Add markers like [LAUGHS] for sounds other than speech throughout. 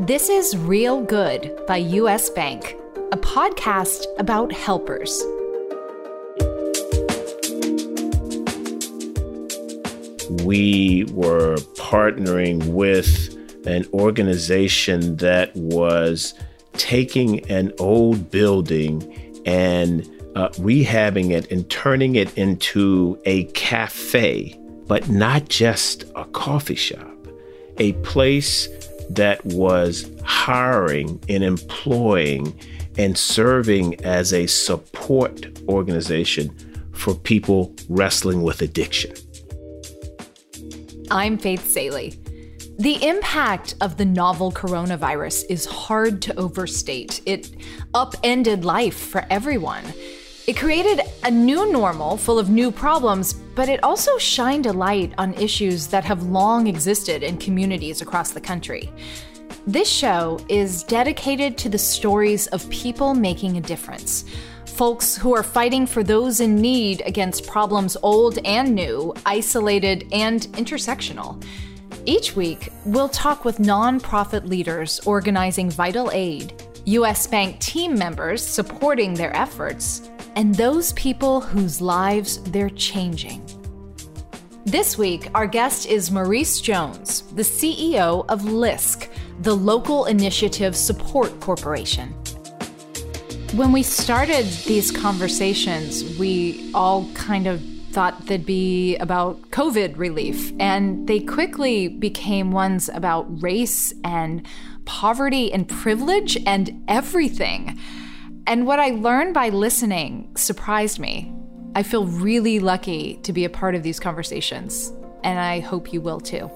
This is Real Good by US Bank, a podcast about helpers. We were partnering with an organization that was taking an old building and uh, rehabbing it and turning it into a cafe, but not just a coffee shop, a place that was hiring and employing and serving as a support organization for people wrestling with addiction. I'm Faith Salie. The impact of the novel coronavirus is hard to overstate. It upended life for everyone. It created a new normal full of new problems, but it also shined a light on issues that have long existed in communities across the country. This show is dedicated to the stories of people making a difference. Folks who are fighting for those in need against problems old and new, isolated and intersectional. Each week, we'll talk with nonprofit leaders organizing vital aid, US Bank team members supporting their efforts, and those people whose lives they're changing. This week, our guest is Maurice Jones, the CEO of LISC, the Local Initiative Support Corporation. When we started these conversations, we all kind of thought they'd be about COVID relief, and they quickly became ones about race and poverty and privilege and everything. And what I learned by listening surprised me. I feel really lucky to be a part of these conversations, and I hope you will too.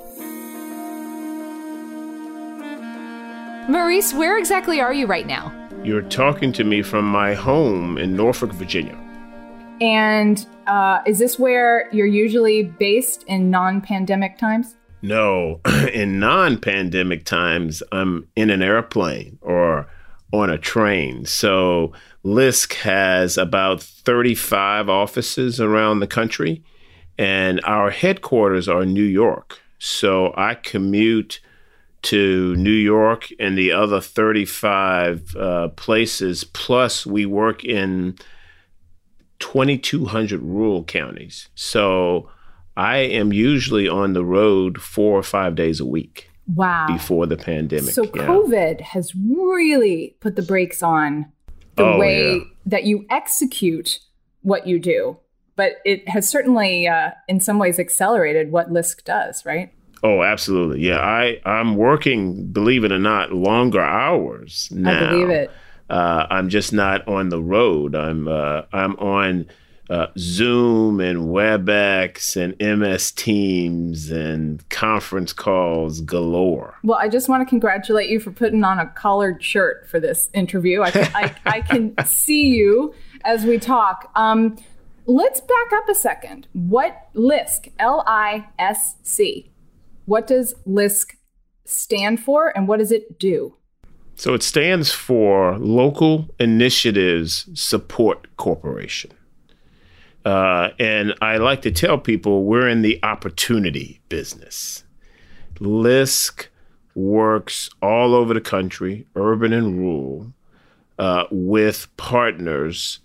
Maurice, where exactly are you right now? You're talking to me from my home in Norfolk, Virginia. And uh, is this where you're usually based in non pandemic times? No, [CLEARS THROAT] in non pandemic times, I'm in an airplane or on a train. So LISC has about 35 offices around the country, and our headquarters are in New York. So I commute to New York and the other 35 uh, places, plus we work in 2,200 rural counties. So I am usually on the road four or five days a week. Wow. Before the pandemic. So yeah. COVID has really put the brakes on the oh, way yeah. that you execute what you do. But it has certainly, uh, in some ways, accelerated what LISC does, right? Oh, absolutely. Yeah, I I'm working, believe it or not, longer hours now. I believe it. Uh, I'm just not on the road. I'm uh, I'm on uh, Zoom and WebEx and MS Teams and conference calls galore. Well, I just want to congratulate you for putting on a collared shirt for this interview. I, I, I can [LAUGHS] see you as we talk. Um, let's back up a second. What LISC, L I S C, what does LISC stand for and what does it do? So it stands for Local Initiatives Support Corporation. Uh, and I like to tell people we're in the opportunity business. LISC works all over the country, urban and rural, uh, with partners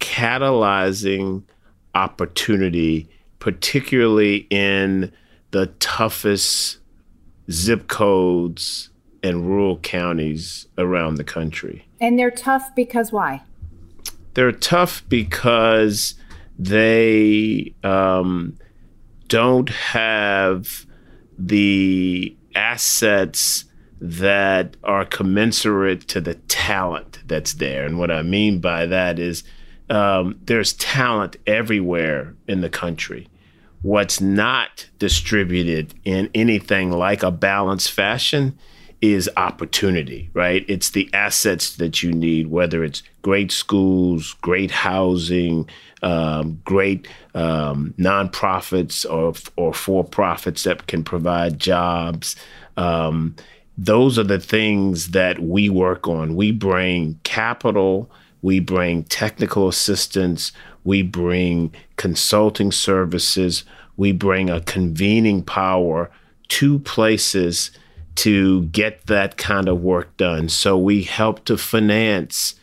catalyzing opportunity, particularly in the toughest zip codes and rural counties around the country. And they're tough because why? They're tough because they um, don't have the assets that are commensurate to the talent that's there. And what I mean by that is um, there's talent everywhere in the country. What's not distributed in anything like a balanced fashion is opportunity, right? It's the assets that you need, whether it's great schools, great housing, um, great um, nonprofits or, or for profits that can provide jobs. Um, those are the things that we work on. We bring capital, we bring technical assistance, we bring consulting services, we bring a convening power to places to get that kind of work done. So we help to finance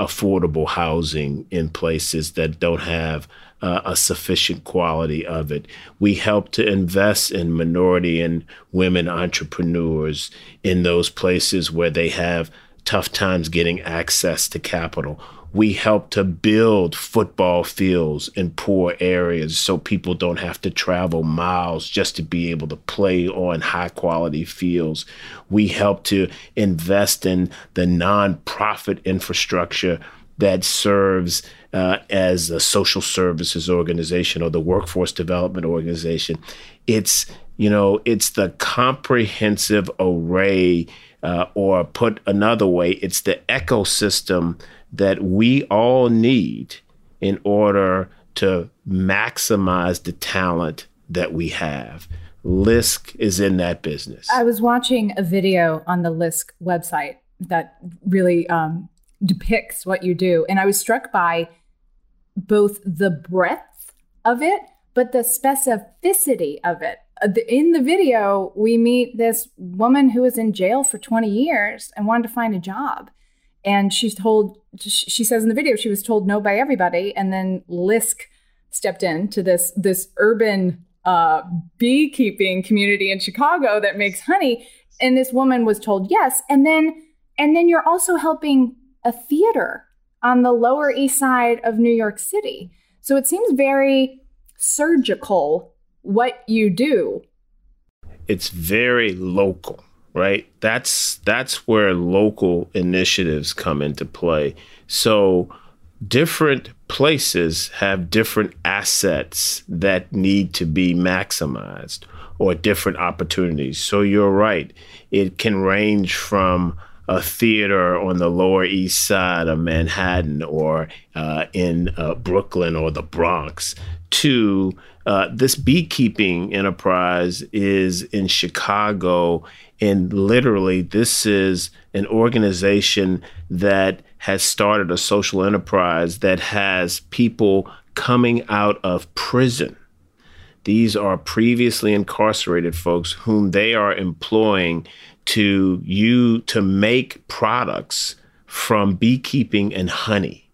affordable housing in places that don't have uh, a sufficient quality of it. We help to invest in minority and women entrepreneurs in those places where they have tough times getting access to capital. We help to build football fields in poor areas so people don't have to travel miles just to be able to play on high quality fields. We help to invest in the nonprofit infrastructure that serves uh, as a social services organization or the workforce development organization. It's you know it's the comprehensive array, uh, or put another way, it's the ecosystem that we all need in order to maximize the talent that we have. LISC is in that business. I was watching a video on the LISC website that really um, depicts what you do. And I was struck by both the breadth of it, but the specificity of it. Uh, in the video, we meet this woman who was in jail for 20 years and wanted to find a job. And she's told, she says in the video, she was told no by everybody. And then LISC stepped in to this, this urban uh, beekeeping community in Chicago that makes honey. And this woman was told yes. And then, and then you're also helping a theater on the Lower East Side of New York City. So it seems very surgical what you do. It's very local, right? That's that's where local initiatives come into play. So different places have different assets that need to be maximized or different opportunities. So you're right. It can range from a theater on the Lower East Side of Manhattan or uh, in uh, Brooklyn or the Bronx to uh, this beekeeping enterprise is in Chicago. And literally, this is an organization that has started a social enterprise that has people coming out of prison. These are previously incarcerated folks whom they are employing to you to make products from beekeeping and honey,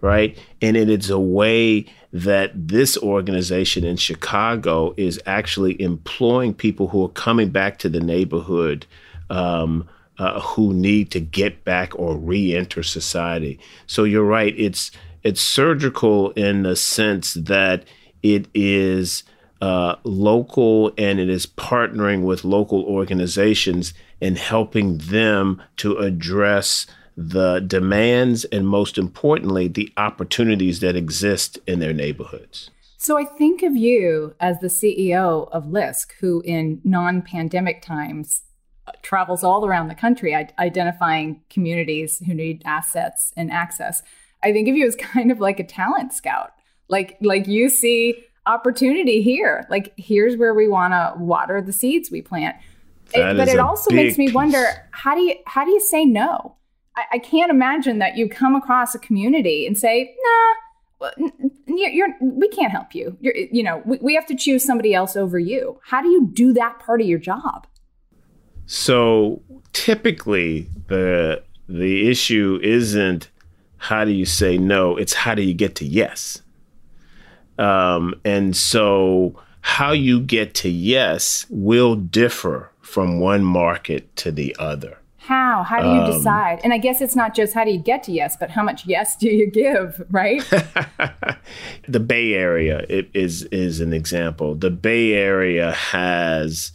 right? And it is a way that this organization in Chicago is actually employing people who are coming back to the neighborhood. Um, uh, who need to get back or re-enter society. So you're right. It's it's surgical in the sense that it is uh, local and it is partnering with local organizations and helping them to address the demands and most importantly the opportunities that exist in their neighborhoods. So I think of you as the CEO of LISC, who in non-pandemic times uh, travels all around the country identifying communities who need assets and access. I think of you as [LAUGHS] kind of like a talent scout. Like like you see opportunity here. Like here's where we want to water the seeds we plant. It, but it also makes me piece. wonder how do you how do you say no? I, I, can't imagine that you come across a community and say, "Nah, you're, you're we can't help you. You're, you know, we, we have to choose somebody else over you." How do you do that part of your job? So typically, the the issue isn't how do you say no; it's how do you get to yes. Um, and so, how you get to yes will differ from one market to the other. How? How do you um, decide? And I guess it's not just how do you get to yes, but how much yes [LAUGHS] do you give, right? [LAUGHS] the Bay Area is is an example. The Bay Area has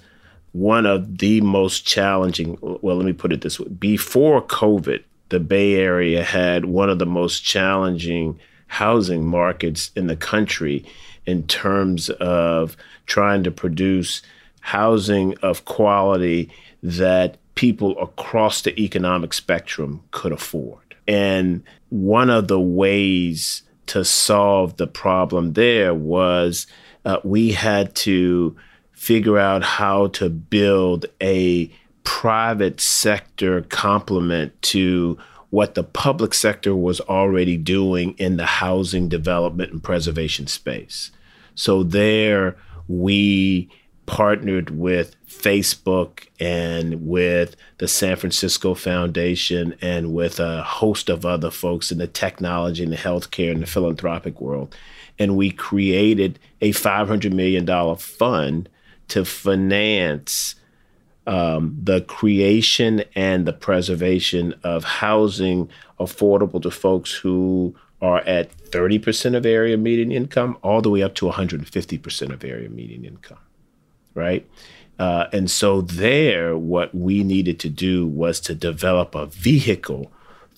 one of the most challenging. Well, let me put it this way: before COVID, the Bay Area had one of the most challenging housing markets in the country in terms of trying to produce housing of quality that people across the economic spectrum could afford. And one of the ways to solve the problem there was uh, we had to figure out how to build a private sector complement to what the public sector was already doing in the housing development and preservation space. So there we partnered with Facebook and with the San Francisco Foundation and with a host of other folks in the technology and the healthcare and the philanthropic world. And we created a $500 million fund to finance um, the creation and the preservation of housing affordable to folks who are at 30% of area median income all the way up to 150% of area median income, right? Uh, and so, there, what we needed to do was to develop a vehicle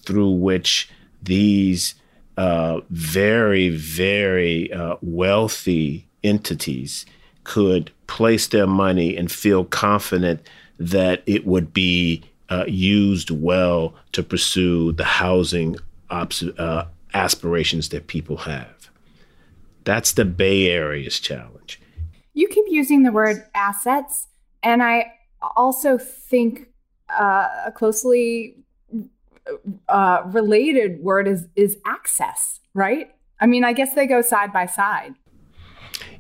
through which these uh, very, very uh, wealthy entities could place their money and feel confident that it would be uh, used well to pursue the housing uh, aspirations that people have. That's the Bay Area's challenge. You keep using the word assets, and I also think uh, a closely uh, related word is is access, right? I mean, I guess they go side by side.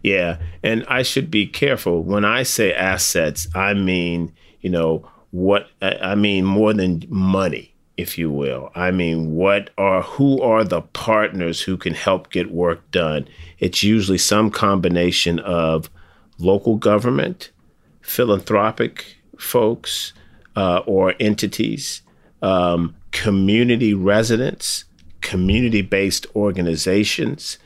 Yeah, and I should be careful when I say assets. I mean, you know, what I mean more than money, if you will. I mean, what are who are the partners who can help get work done? It's usually some combination of local government, philanthropic folks, uh, or entities, um, community residents, community-based organizations.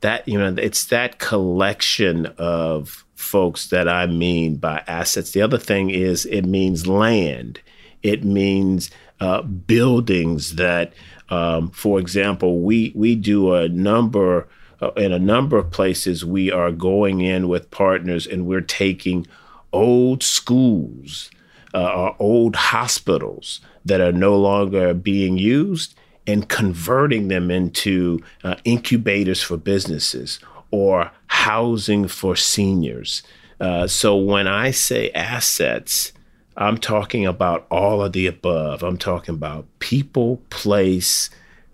That you know, it's that collection of folks that I mean by assets. The other thing is it means land. It means uh, buildings that, um, for example, we we do a number uh, in a number of places. We are going in with partners and we're taking old schools uh, or old hospitals that are no longer being used and converting them into uh, incubators for businesses or housing for seniors. Uh, so when I say assets, I'm talking about all of the above. I'm talking about people, place,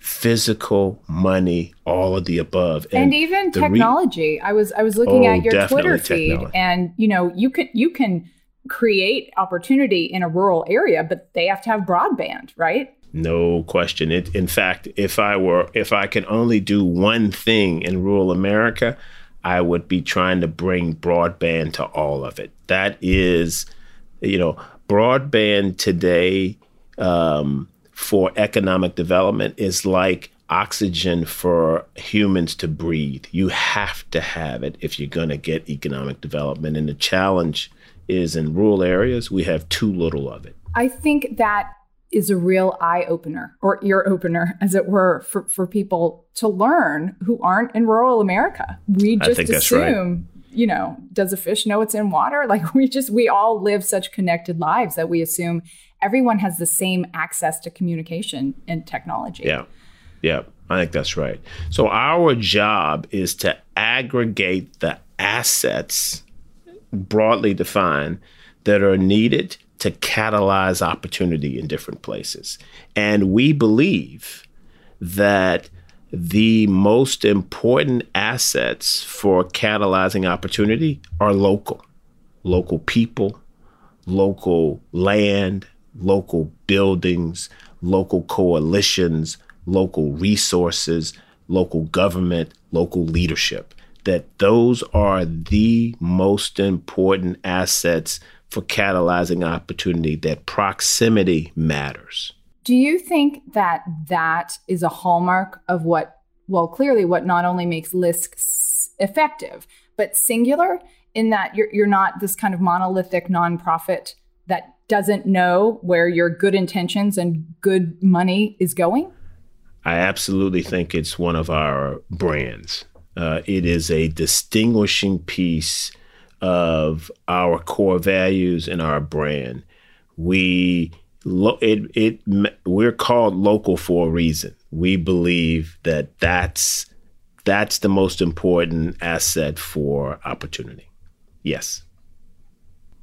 physical, money, all of the above, and, and even technology. Re- I was I was looking oh, at your Twitter feed, technology. and you know you can you can create opportunity in a rural area, but they have to have broadband, right? No question. It, in fact, if I were, if I could only do one thing in rural America, I would be trying to bring broadband to all of it. That is, you know, broadband today um, for economic development is like oxygen for humans to breathe. You have to have it if you're going to get economic development. And the challenge is in rural areas, we have too little of it. I think that is a real eye opener or ear opener, as it were, for, for people to learn who aren't in rural America. We just assume. You know, does a fish know it's in water? [LAUGHS] Like we just, we all live such connected lives that we assume everyone has the same access to communication and technology. Yeah. Yeah. I think that's right. So our job is to aggregate the assets broadly defined that are needed to catalyze opportunity in different places. And we believe that the most important assets for catalyzing opportunity are local, local people, local land, local buildings, local coalitions, local resources, local government, local leadership. That those are the most important assets for catalyzing opportunity, that proximity matters. Do you think that that is a hallmark of what, well, clearly what not only makes LISC effective, but singular in that you're, you're not this kind of monolithic nonprofit that doesn't know where your good intentions and good money is going? I absolutely think it's one of our brands. Uh, it is a distinguishing piece of our core values and our brand. We lo- it it we're called local for a reason. We believe that that's that's the most important asset for opportunity. Yes.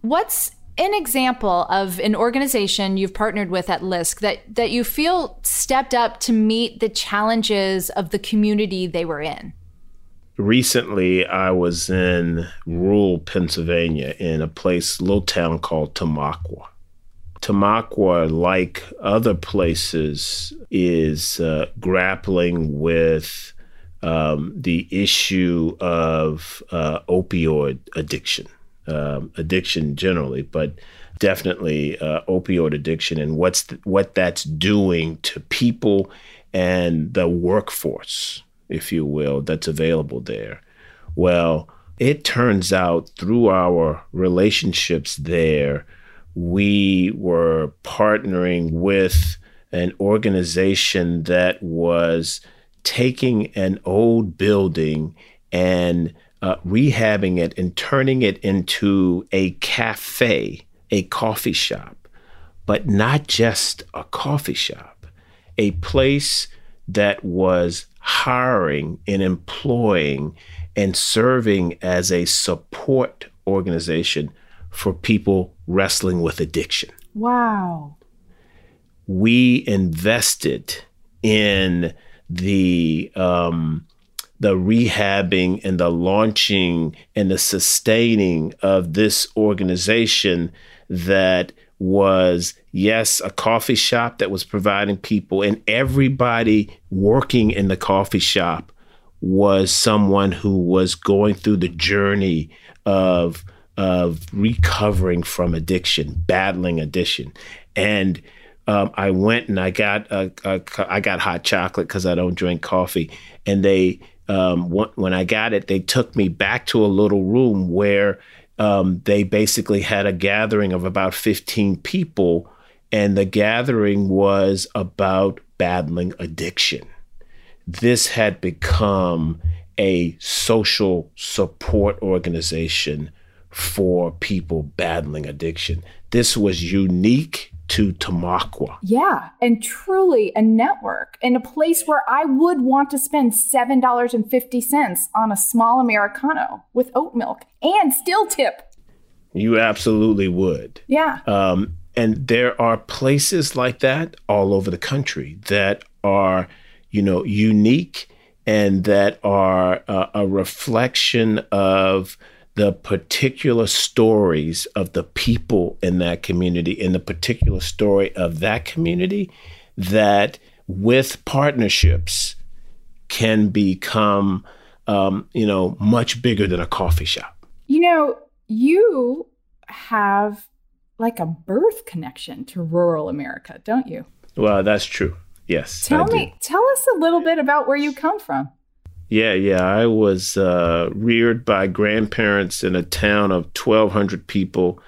What's an example of an organization you've partnered with at LISC that that you feel stepped up to meet the challenges of the community they were in? recently I was in rural Pennsylvania in a place, little town called Tamaqua. Tamaqua, like other places, is uh, grappling with um, the issue of uh, opioid addiction, um, addiction generally, but definitely uh, opioid addiction and what's th- what that's doing to people and the workforce, if you will, that's available there. Well, it turns out through our relationships there, we were partnering with an organization that was taking an old building and uh, rehabbing it and turning it into a cafe, a coffee shop, but not just a coffee shop, a place that was hiring and employing and serving as a support organization for people wrestling with addiction. Wow. We invested in the um, the rehabbing and the launching and the sustaining of this organization that was yes a coffee shop that was providing people and everybody working in the coffee shop was someone who was going through the journey of of recovering from addiction battling addiction. And um, I went and I got a, a, I got hot chocolate because I don't drink coffee, and they um, when I got it, they took me back to a little room where um, they basically had a gathering of about 15 people, and the gathering was about battling addiction. This had become a social support organization for people battling addiction. This was unique to Tamaqua. Yeah, and truly a network and a place where I would want to spend $7.50 on a small Americano with oat milk and still tip. You absolutely would. Yeah. Um, and there are places like that all over the country that are, you know, unique and that are uh, a reflection of the particular stories of the people in that community, in the particular story of that community, that with partnerships can become, um, you know, much bigger than a coffee shop. You know, you have like a birth connection to rural America, don't you? Well, that's true. Yes. Tell me, tell us a little bit about where you come from. Yeah, yeah. I was uh, reared by grandparents in a town of 1,200 people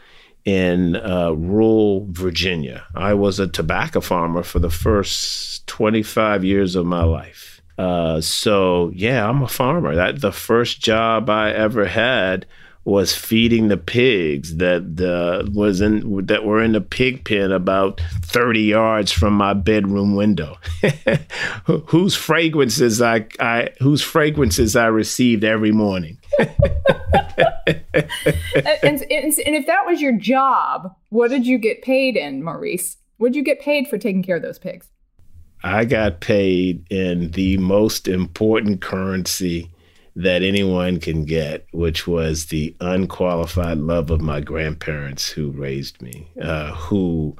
in uh, rural Virginia. I was a tobacco farmer for the first 25 years of my life. Uh, so yeah, I'm a farmer. That the first job I ever had was feeding the pigs that uh, was in that were in the pig pen about 30 yards from my bedroom window. [LAUGHS] Whose fragrances I, I whose fragrances I received every morning. [LAUGHS] And, and, and, if that was your job what did you get paid in Maurice? What did you get paid for taking care of those pigs? I got paid in the most important currency that anyone can get, which was the unqualified love of my grandparents who raised me, uh, who,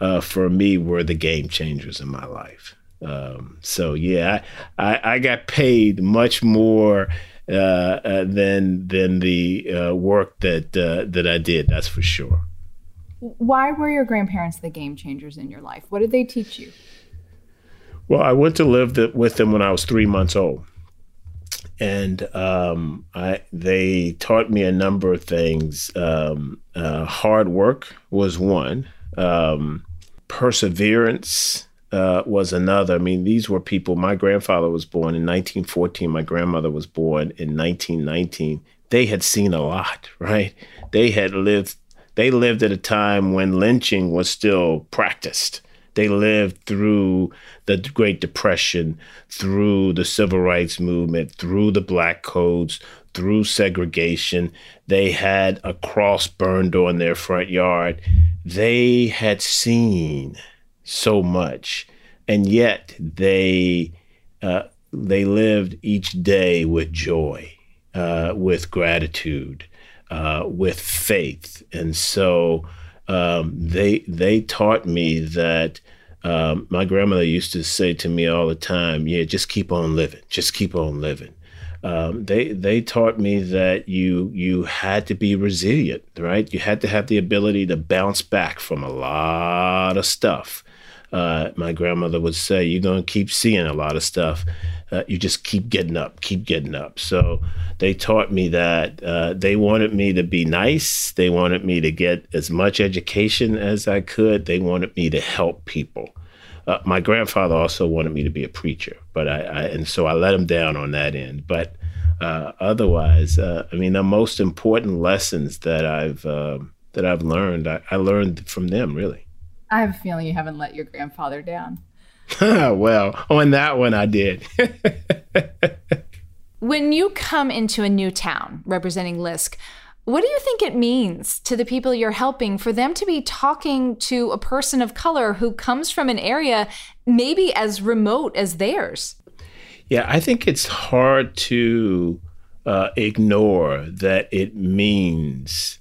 uh, for me, were the game changers in my life. Um, so yeah, I, I, I, got paid much more uh, uh than than the uh, work that uh, that I did. That's for sure. Why were your grandparents the game changers in your life? What did they teach you? Well, I went to live the, with them when I was three months old and um, I, they taught me a number of things. Um, uh, hard work was one. Um, perseverance uh, was another. I mean, these were people. My grandfather was born in 1914. My grandmother was born in 1919. They had seen a lot, right? They had lived. They lived at a time when lynching was still practiced. They lived through the Great Depression, through the Civil Rights Movement, through the Black Codes, through segregation. They had a cross burned on their front yard. They had seen so much, and yet they uh, they lived each day with joy. uh, with gratitude, uh, with faith, and so um, they they taught me that. Um, my grandmother used to say to me all the time, "Yeah, just keep on living, just keep on living." Um, they they taught me that you you had to be resilient, right? You had to have the ability to bounce back from a lot of stuff. Uh, my grandmother would say, "You're going to keep seeing a lot of stuff. Uh, you just keep getting up, keep getting up." So they taught me that uh, they wanted me to be nice. They wanted me to get as much education as I could. They wanted me to help people. Uh, my grandfather also wanted me to be a preacher, but I, I and so I let him down on that end. But uh, otherwise, uh, I mean, the most important lessons that I've um, that I've learned, I, I learned from them really. I have a feeling you haven't let your grandfather down. [LAUGHS] well, on that one, I did. [LAUGHS] when you come into a new town representing LISC, what do you think it means to the people you're helping for them to be talking to a person of color who comes from an area maybe as remote as theirs? Yeah, I think it's hard to uh, ignore that it means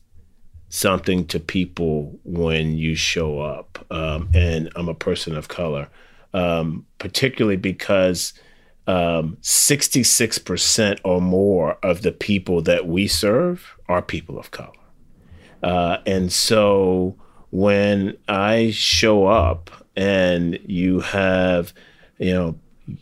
something to people when you show up. Um, and I'm a person of color, um, particularly because um, 66% or more of the people that we serve are people of color. Uh, and so when I show up and you have, you know,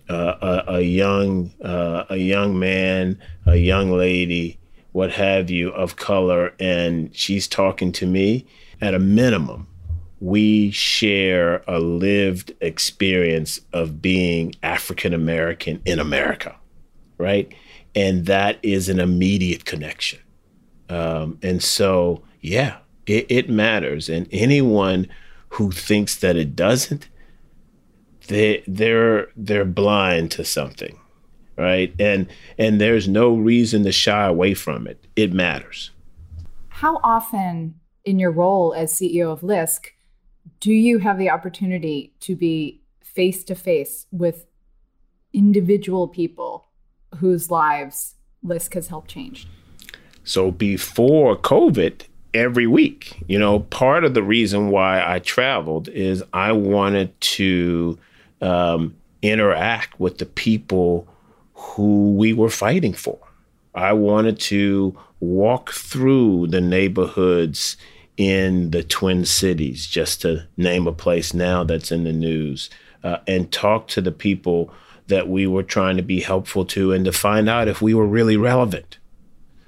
uh, a, a, young uh, a young man, a young lady what have you, of color, and she's talking to me, at a minimum, we share a lived experience of being African American in America, right? And that is an immediate connection. Um, and so, yeah, it, it matters. And anyone who thinks that it doesn't, they they're they're blind to something right? And and there's no reason to shy away from it. It matters. How often in your role as CEO of LISC do you have the opportunity to be face to face with individual people whose lives LISC has helped change? So before COVID, every week, you know, part of the reason why I traveled is I wanted to um, interact with the people who we were fighting for. I wanted to walk through the neighborhoods in the Twin Cities, just to name a place now that's in the news, uh, and talk to the people that we were trying to be helpful to and to find out if we were really relevant.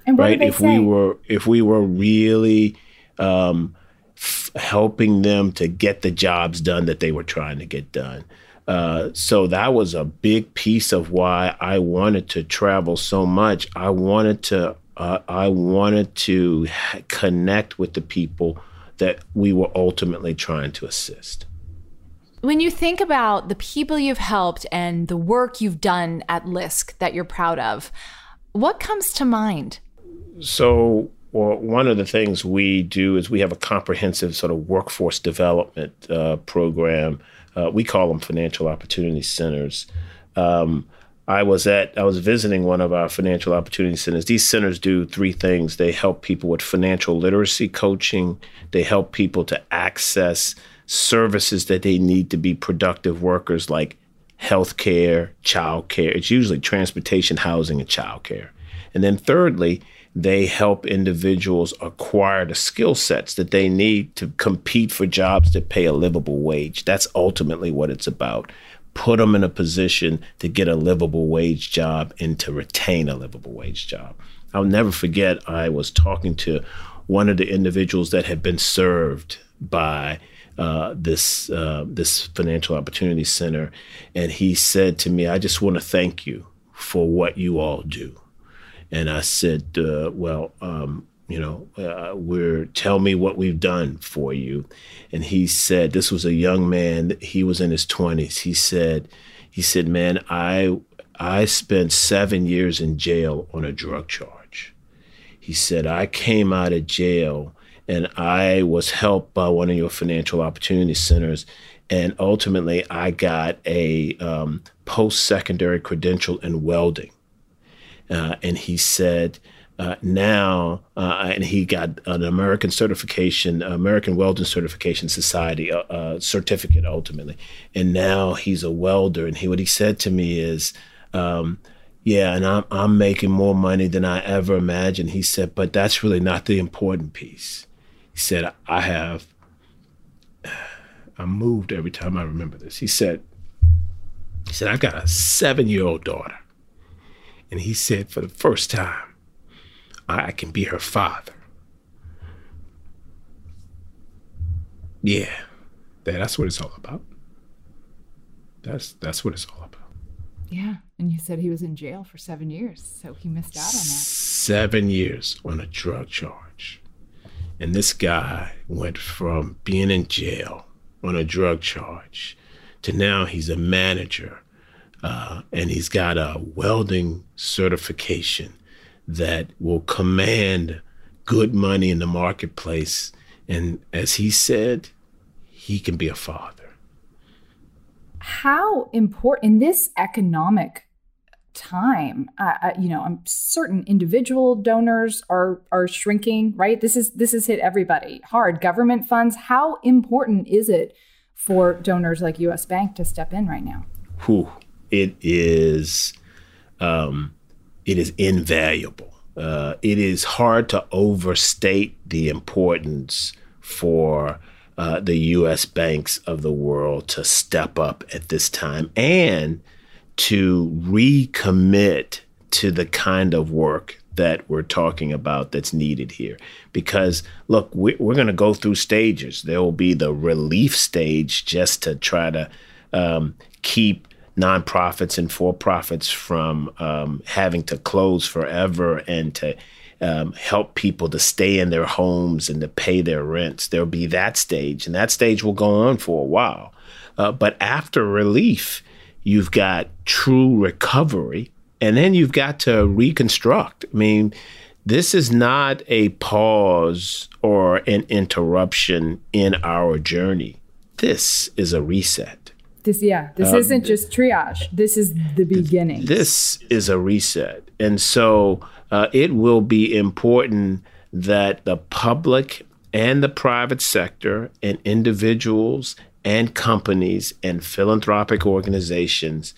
right? If say? we were if we were really um, f- helping them to get the jobs done that they were trying to get done. Uh, so that was a big piece of why I wanted to travel so much. I wanted to uh, I wanted to connect with the people that we were ultimately trying to assist. When you think about the people you've helped and the work you've done at LISC that you're proud of, what comes to mind? So, well, one of the things we do is we have a comprehensive sort of workforce development uh, program uh, we call them financial opportunity centers. Um, I was at I was visiting one of our financial opportunity centers. These centers do three things. They help people with financial literacy coaching. They help people to access services that they need to be productive workers like healthcare, childcare. It's usually transportation, housing, and childcare. And then thirdly, they help individuals acquire the skill sets that they need to compete for jobs that pay a livable wage. That's ultimately what it's about. Put them in a position to get a livable wage job and to retain a livable wage job. I'll never forget, I was talking to one of the individuals that had been served by uh, this uh, this financial opportunity center, and he said to me, "I just want to thank you for what you all do." And I said, uh, well, um, you know, uh, we're tell me what we've done for you. And he said, this was a young man. He was in his twenties. He said, he said, man, I I spent seven years in jail on a drug charge. He said, I came out of jail and I was helped by one of your financial opportunity centers. And ultimately, I got a um, post secondary credential in welding. Uh, and he said. Uh, now, uh, and he got an American certification, American Welding Certification Society uh, certificate ultimately, and now he's a welder. And he, what he said to me is, um, "Yeah, and I'm I'm making more money than I ever imagined." He said, "But that's really not the important piece." He said, "I have." [SIGHS] I'm moved every time I remember this. He said, he said, I've got a seven year old daughter. And he said, for the first time, I can be her father. Yeah, that's what it's all about. That's that's what it's all about. Yeah, and you said he was in jail for seven years, so he missed out on that. Seven years on a drug charge, and this guy went from being in jail on a drug charge to now he's a manager uh, and he's got a welding certification that will command good money in the marketplace. And as he said, he can be a father. How important in this economic time uh, you know i'm certain individual donors are are shrinking right this is this has hit everybody hard government funds how important is it for donors like US Bank to step in right now Whew. It is um, it is invaluable uh, it is hard to overstate the importance for uh, the US Banks of the world to step up at this time and to recommit to the kind of work that we're talking about that's needed here. Because, look, we're, we're going to go through stages. There will be the relief stage just to try to um, keep nonprofits and for profits from um, having to close forever and to um, help people to stay in their homes and to pay their rents. There'll be that stage, and that stage will go on for a while. Uh, but after relief, you've got true recovery, and then you've got to reconstruct. I mean, this is not a pause or an interruption in our journey. This is a reset. This, yeah, this um, isn't just triage. This is the beginning. This is a reset. And so uh, it will be important that the public and the private sector and individuals and companies and philanthropic organizations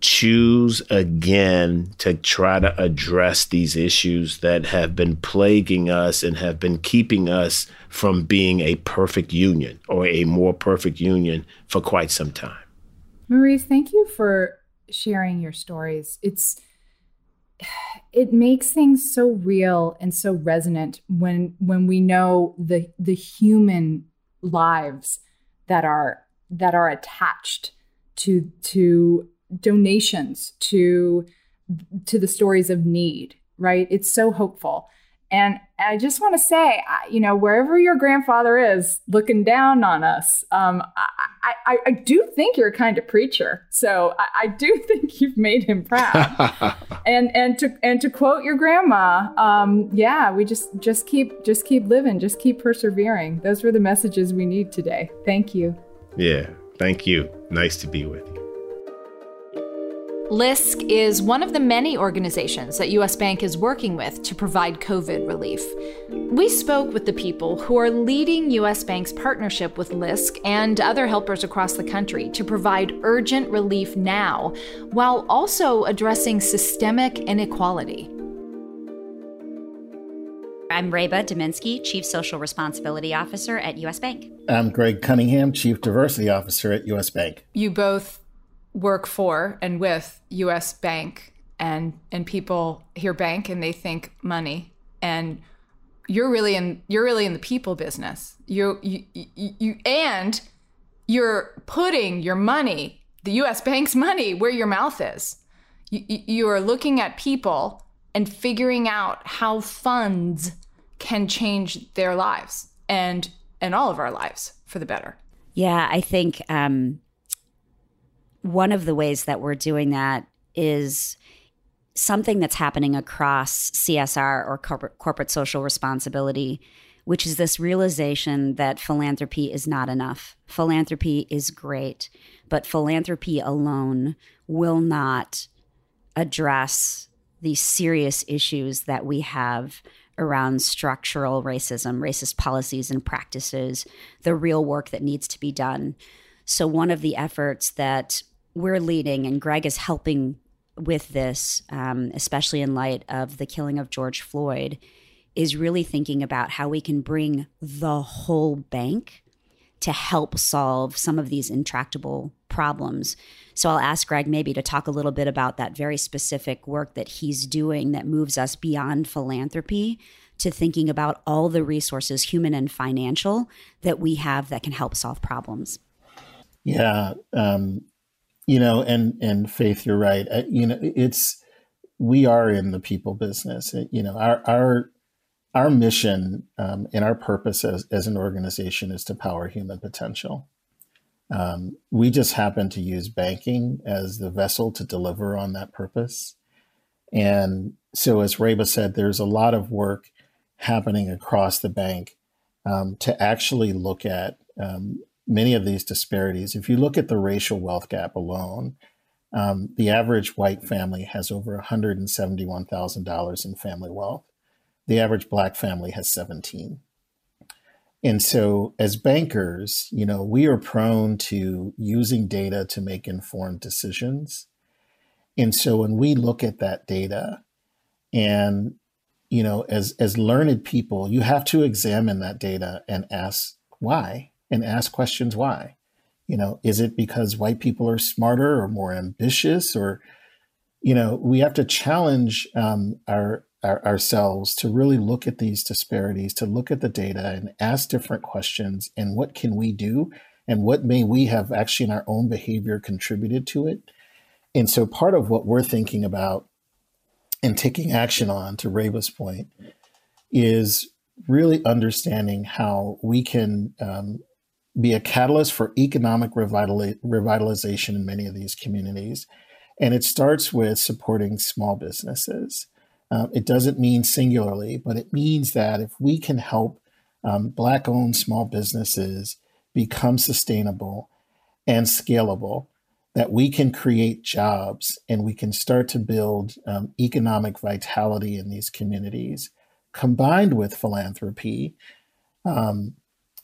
choose again to try to address these issues that have been plaguing us and have been keeping us from being a perfect union or a more perfect union for quite some time. Maurice, thank you for sharing your stories. It's it makes things so real and so resonant when when we know the the human lives that are that are attached to to donations to to the stories of need right it's so hopeful and I just want to say, you know, wherever your grandfather is looking down on us, um, I, I, I, do think you're a kind of preacher. So I, I do [LAUGHS] think you've made him proud. [LAUGHS] and and to and to quote your grandma, um, yeah, we just just keep just keep living, just keep persevering. Those were the messages we need today. Thank you. Yeah, thank you. Nice to be with. LISC is one of the many organizations that US Bank is working with to provide COVID relief. We spoke with the people who are leading US Bank's partnership with LISC and other helpers across the country to provide urgent relief now, while also addressing systemic inequality. I'm Reba Dominski, Chief Social Responsibility Officer at US Bank. I'm Greg Cunningham, Chief Diversity Officer at US Bank. You both work for and with US Bank and and people hear bank and they think money and you're really in you're really in the people business. You you you, you and you're putting your money, the US Bank's money where your mouth is. You, you are looking at people and figuring out how funds can change their lives and and all of our lives for the better. Yeah, I think um, one of the ways that we're doing that is something that's happening across CSR or corporate, corporate social responsibility, which is this realization that philanthropy is not enough. Philanthropy is great, but philanthropy alone will not address the serious issues that we have around structural racism, racist policies and practices, the real work that needs to be done. So, one of the efforts that we're leading, and Greg is helping with this, um, especially in light of the killing of George Floyd, is really thinking about how we can bring the whole bank to help solve some of these intractable problems. So I'll ask Greg maybe to talk a little bit about that very specific work that he's doing that moves us beyond philanthropy to thinking about all the resources, human and financial, that we have that can help solve problems. Yeah, um, you know, and and Faith, you're right. You know, it's we are in the people business. You know, our our our mission um, and our purpose as, as an organization is to power human potential. Um, we just happen to use banking as the vessel to deliver on that purpose. And so, as Reba said, there's a lot of work happening across the bank um, to actually look at um, many of these disparities. If you look at the racial wealth gap alone, um, the average white family has over $171,000 in family wealth. The average black family has 17. And so as bankers, you know, we are prone to using data to make informed decisions. And so when we look at that data and you know, as as learned people, you have to examine that data and ask why and ask questions why. You know, is it because white people are smarter or more ambitious, or you know, we have to challenge um, our, our ourselves to really look at these disparities, to look at the data and ask different questions, and what can we do, and what may we have actually in our own behavior contributed to it. And so, part of what we're thinking about and taking action on, to Reba's point, is really understanding how we can um, be a catalyst for economic revitalization in many of these communities. And it starts with supporting small businesses. Uh, it doesn't mean singularly, but it means that if we can help um, Black owned small businesses become sustainable and scalable, that we can create jobs and we can start to build um, economic vitality in these communities, combined with philanthropy, um,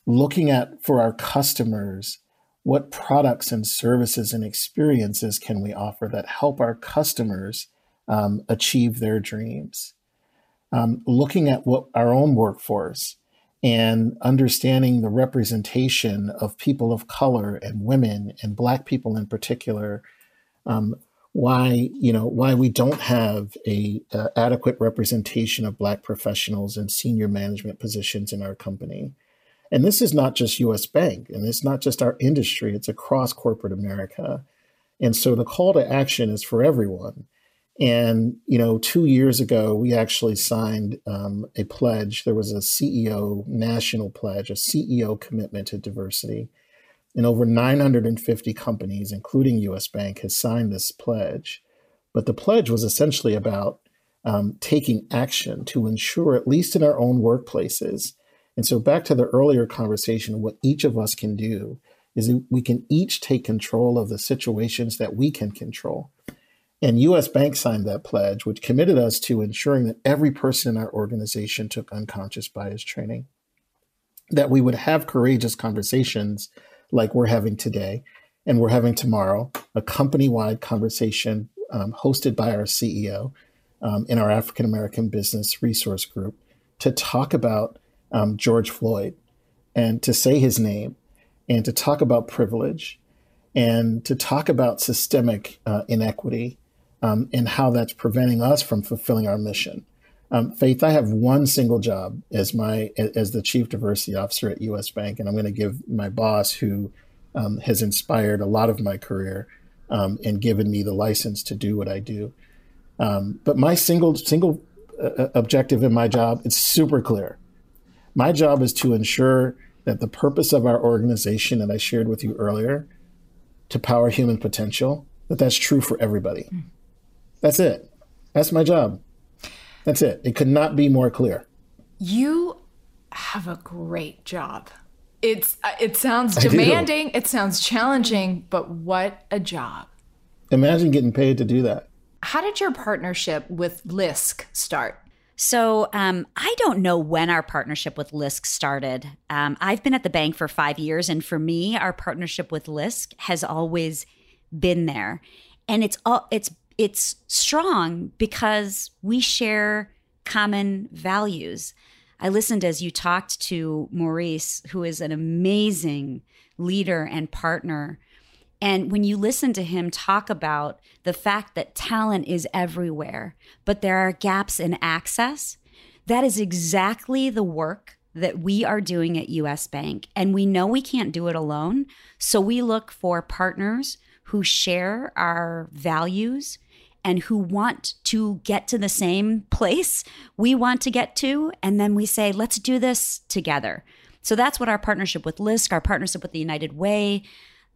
looking at for our customers what products and services and experiences can we offer that help our customers um, achieve their dreams. Um, looking at what our own workforce and understanding the representation of people of color and women and black people in particular um, why you know why we don't have a uh, adequate representation of black professionals in senior management positions in our company and this is not just US Bank and it's not just our industry it's across corporate america and so the call to action is for everyone and you know, two years ago, we actually signed um, a pledge. There was a CEO national pledge, a CEO commitment to diversity, and over 950 companies, including U.S. Bank, has signed this pledge. But the pledge was essentially about um, taking action to ensure, at least in our own workplaces. And so, back to the earlier conversation, what each of us can do is we can each take control of the situations that we can control. And US Bank signed that pledge, which committed us to ensuring that every person in our organization took unconscious bias training, that we would have courageous conversations like we're having today and we're having tomorrow, a company wide conversation um, hosted by our CEO um, in our African American Business Resource Group to talk about um, George Floyd and to say his name and to talk about privilege and to talk about systemic uh, inequity um, and how that's preventing us from fulfilling our mission. Um, Faith, I have one single job as my as the chief diversity officer at U.S. Bank, and I'm going to give my boss, who um, has inspired a lot of my career um, and given me the license to do what I do. Um, but my single single uh, uh, objective in my job is super clear. My job is to ensure that the purpose of our organization that I shared with you earlier, to power human potential, that that's true for everybody. Mm. That's it. That's my job. That's it. It could not be more clear. You have a great job. It's uh, it sounds demanding, it sounds challenging, but what a job. Imagine getting paid to do that. How did your partnership with LISC start? So um, I don't know when our partnership with LISC started. Um, I've been at the bank for five years, and for me, our partnership with LISC has always been there, and it's all it's it's strong because we share common values. I listened as you talked to Maurice, who is an amazing leader and partner and when you listen to him talk about the fact that talent is everywhere, but there are gaps in access, that is exactly the work that we are doing at US Bank. And we know we can't do it alone. So we look for partners who share our values and who want to get to the same place we want to get to. And then we say, let's do this together. So that's what our partnership with LISC, our partnership with the United Way,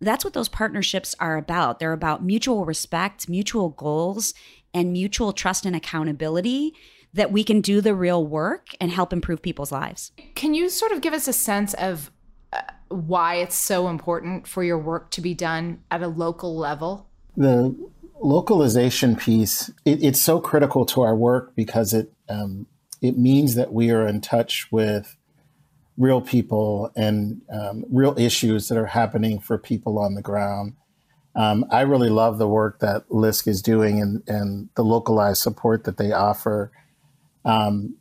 that's what those partnerships are about. They're about mutual respect, mutual goals, and mutual trust and accountability that we can do the real work and help improve people's lives. Can you sort of give us a sense of uh, why it's so important for your work to be done at a local level? The localization piece, it, it's so critical to our work because it um, it means that we are in touch with real people and um, real issues that are happening for people on the ground. Um, I really love the work that LISC is doing and, and the localized support that they offer. Um,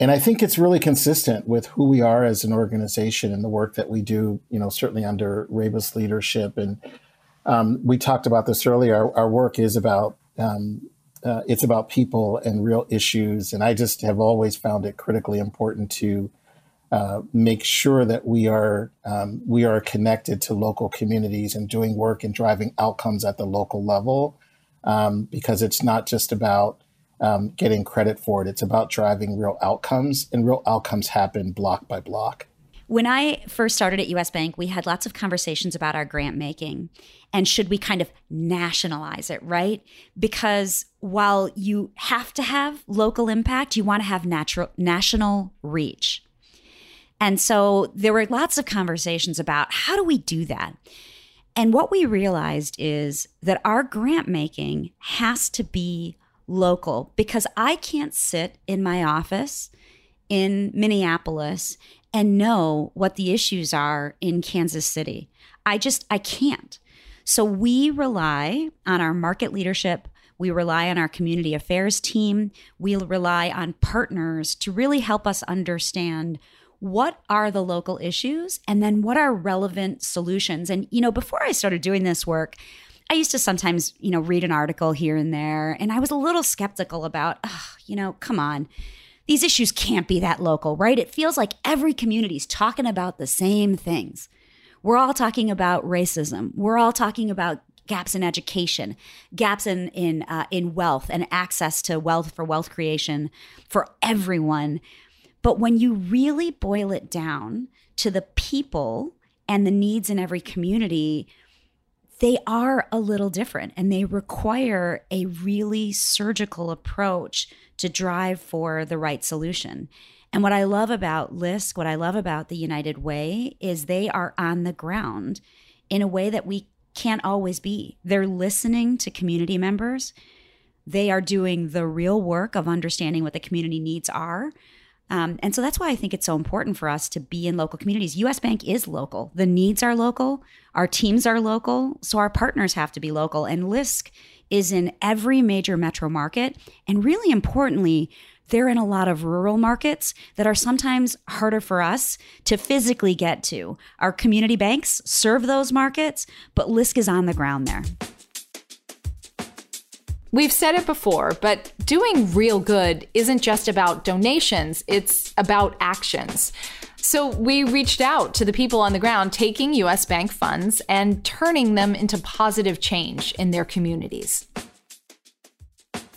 and I think it's really consistent with who we are as an organization and the work that we do, you know, certainly under Reba's leadership. And um, we talked about this earlier. Our, our work is about um, uh, it's about people and real issues. And I just have always found it critically important to uh, make sure that we are um, we are connected to local communities and doing work and driving outcomes at the local level um, because it's not just about um, getting credit for it it's about driving real outcomes and real outcomes happen block by block when I first started at US Bank, we had lots of conversations about our grant making and should we kind of nationalize it, right? Because while you have to have local impact, you want to have natural national reach. And so there were lots of conversations about how do we do that? And what we realized is that our grant making has to be local because I can't sit in my office in Minneapolis and know what the issues are in Kansas City. I just, I can't. So we rely on our market leadership. We rely on our community affairs team. We rely on partners to really help us understand what are the local issues and then what are relevant solutions? And you know before i started doing this work i used to sometimes you know read an article here and there and i was a little skeptical about oh, you know come on. These issues can't be that local right? It feels like every community's talking about the same things. We're all talking about racism. We're all talking about gaps in education, gaps in in uh, in wealth and access to wealth for wealth creation for everyone. But when you really boil it down to the people and the needs in every community, they are a little different and they require a really surgical approach to drive for the right solution. And what I love about LISC, what I love about the United Way, is they are on the ground in a way that we can't always be. They're listening to community members. They are doing the real work of understanding what the community needs are um, and so that's why I think it's so important for us to be in local communities. US Bank is local. The needs are local. Our teams are local. So our partners have to be local. And LISC is in every major metro market. And really importantly, they're in a lot of rural markets that are sometimes harder for us to physically get to. Our community banks serve those markets, but LISC is on the ground there. We've said it before, but doing real good isn't just about donations, it's about actions. So we reached out to the people on the ground taking US Bank funds and turning them into positive change in their communities.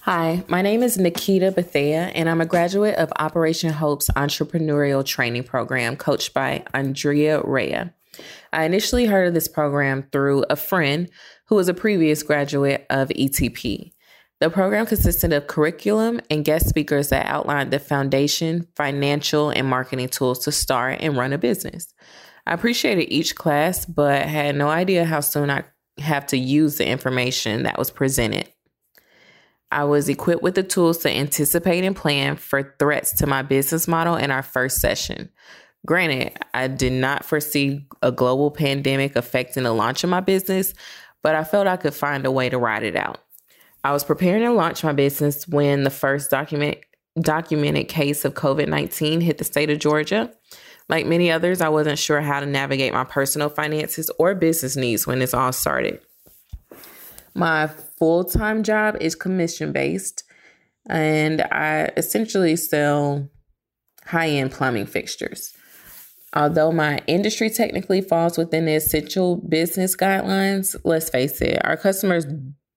Hi, my name is Nikita Bethea, and I'm a graduate of Operation Hope's entrepreneurial training program coached by Andrea Rea. I initially heard of this program through a friend who was a previous graduate of ETP. The program consisted of curriculum and guest speakers that outlined the foundation, financial, and marketing tools to start and run a business. I appreciated each class, but had no idea how soon I have to use the information that was presented. I was equipped with the tools to anticipate and plan for threats to my business model in our first session. Granted, I did not foresee a global pandemic affecting the launch of my business, but I felt I could find a way to ride it out. I was preparing to launch my business when the first document documented case of COVID-19 hit the state of Georgia. Like many others, I wasn't sure how to navigate my personal finances or business needs when this all started. My full time job is commission based, and I essentially sell high end plumbing fixtures. Although my industry technically falls within the essential business guidelines, let's face it, our customers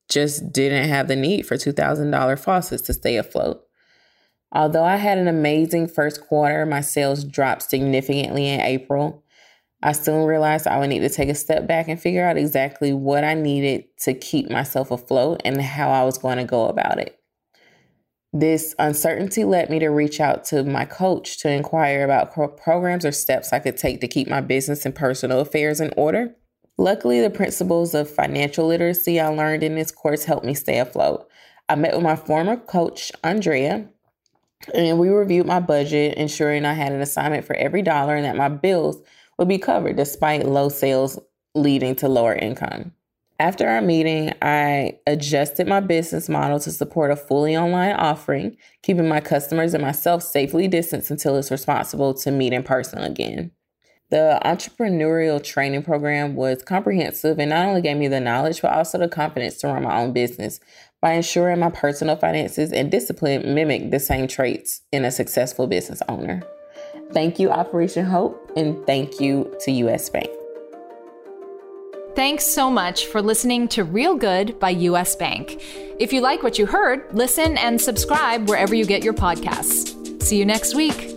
just didn't have the need for $2,000 faucets to stay afloat. Although I had an amazing first quarter, my sales dropped significantly in April. I soon realized I would need to take a step back and figure out exactly what I needed to keep myself afloat and how I was going to go about it. This uncertainty led me to reach out to my coach to inquire about programs or steps I could take to keep my business and personal affairs in order. Luckily, the principles of financial literacy I learned in this course helped me stay afloat. I met with my former coach, Andrea, and we reviewed my budget, ensuring I had an assignment for every dollar and that my bills would be covered despite low sales leading to lower income. After our meeting, I adjusted my business model to support a fully online offering, keeping my customers and myself safely distanced until it's responsible to meet in person again. The entrepreneurial training program was comprehensive and not only gave me the knowledge, but also the confidence to run my own business by ensuring my personal finances and discipline mimic the same traits in a successful business owner. Thank you, Operation Hope, and thank you to US Bank. Thanks so much for listening to Real Good by US Bank. If you like what you heard, listen and subscribe wherever you get your podcasts. See you next week.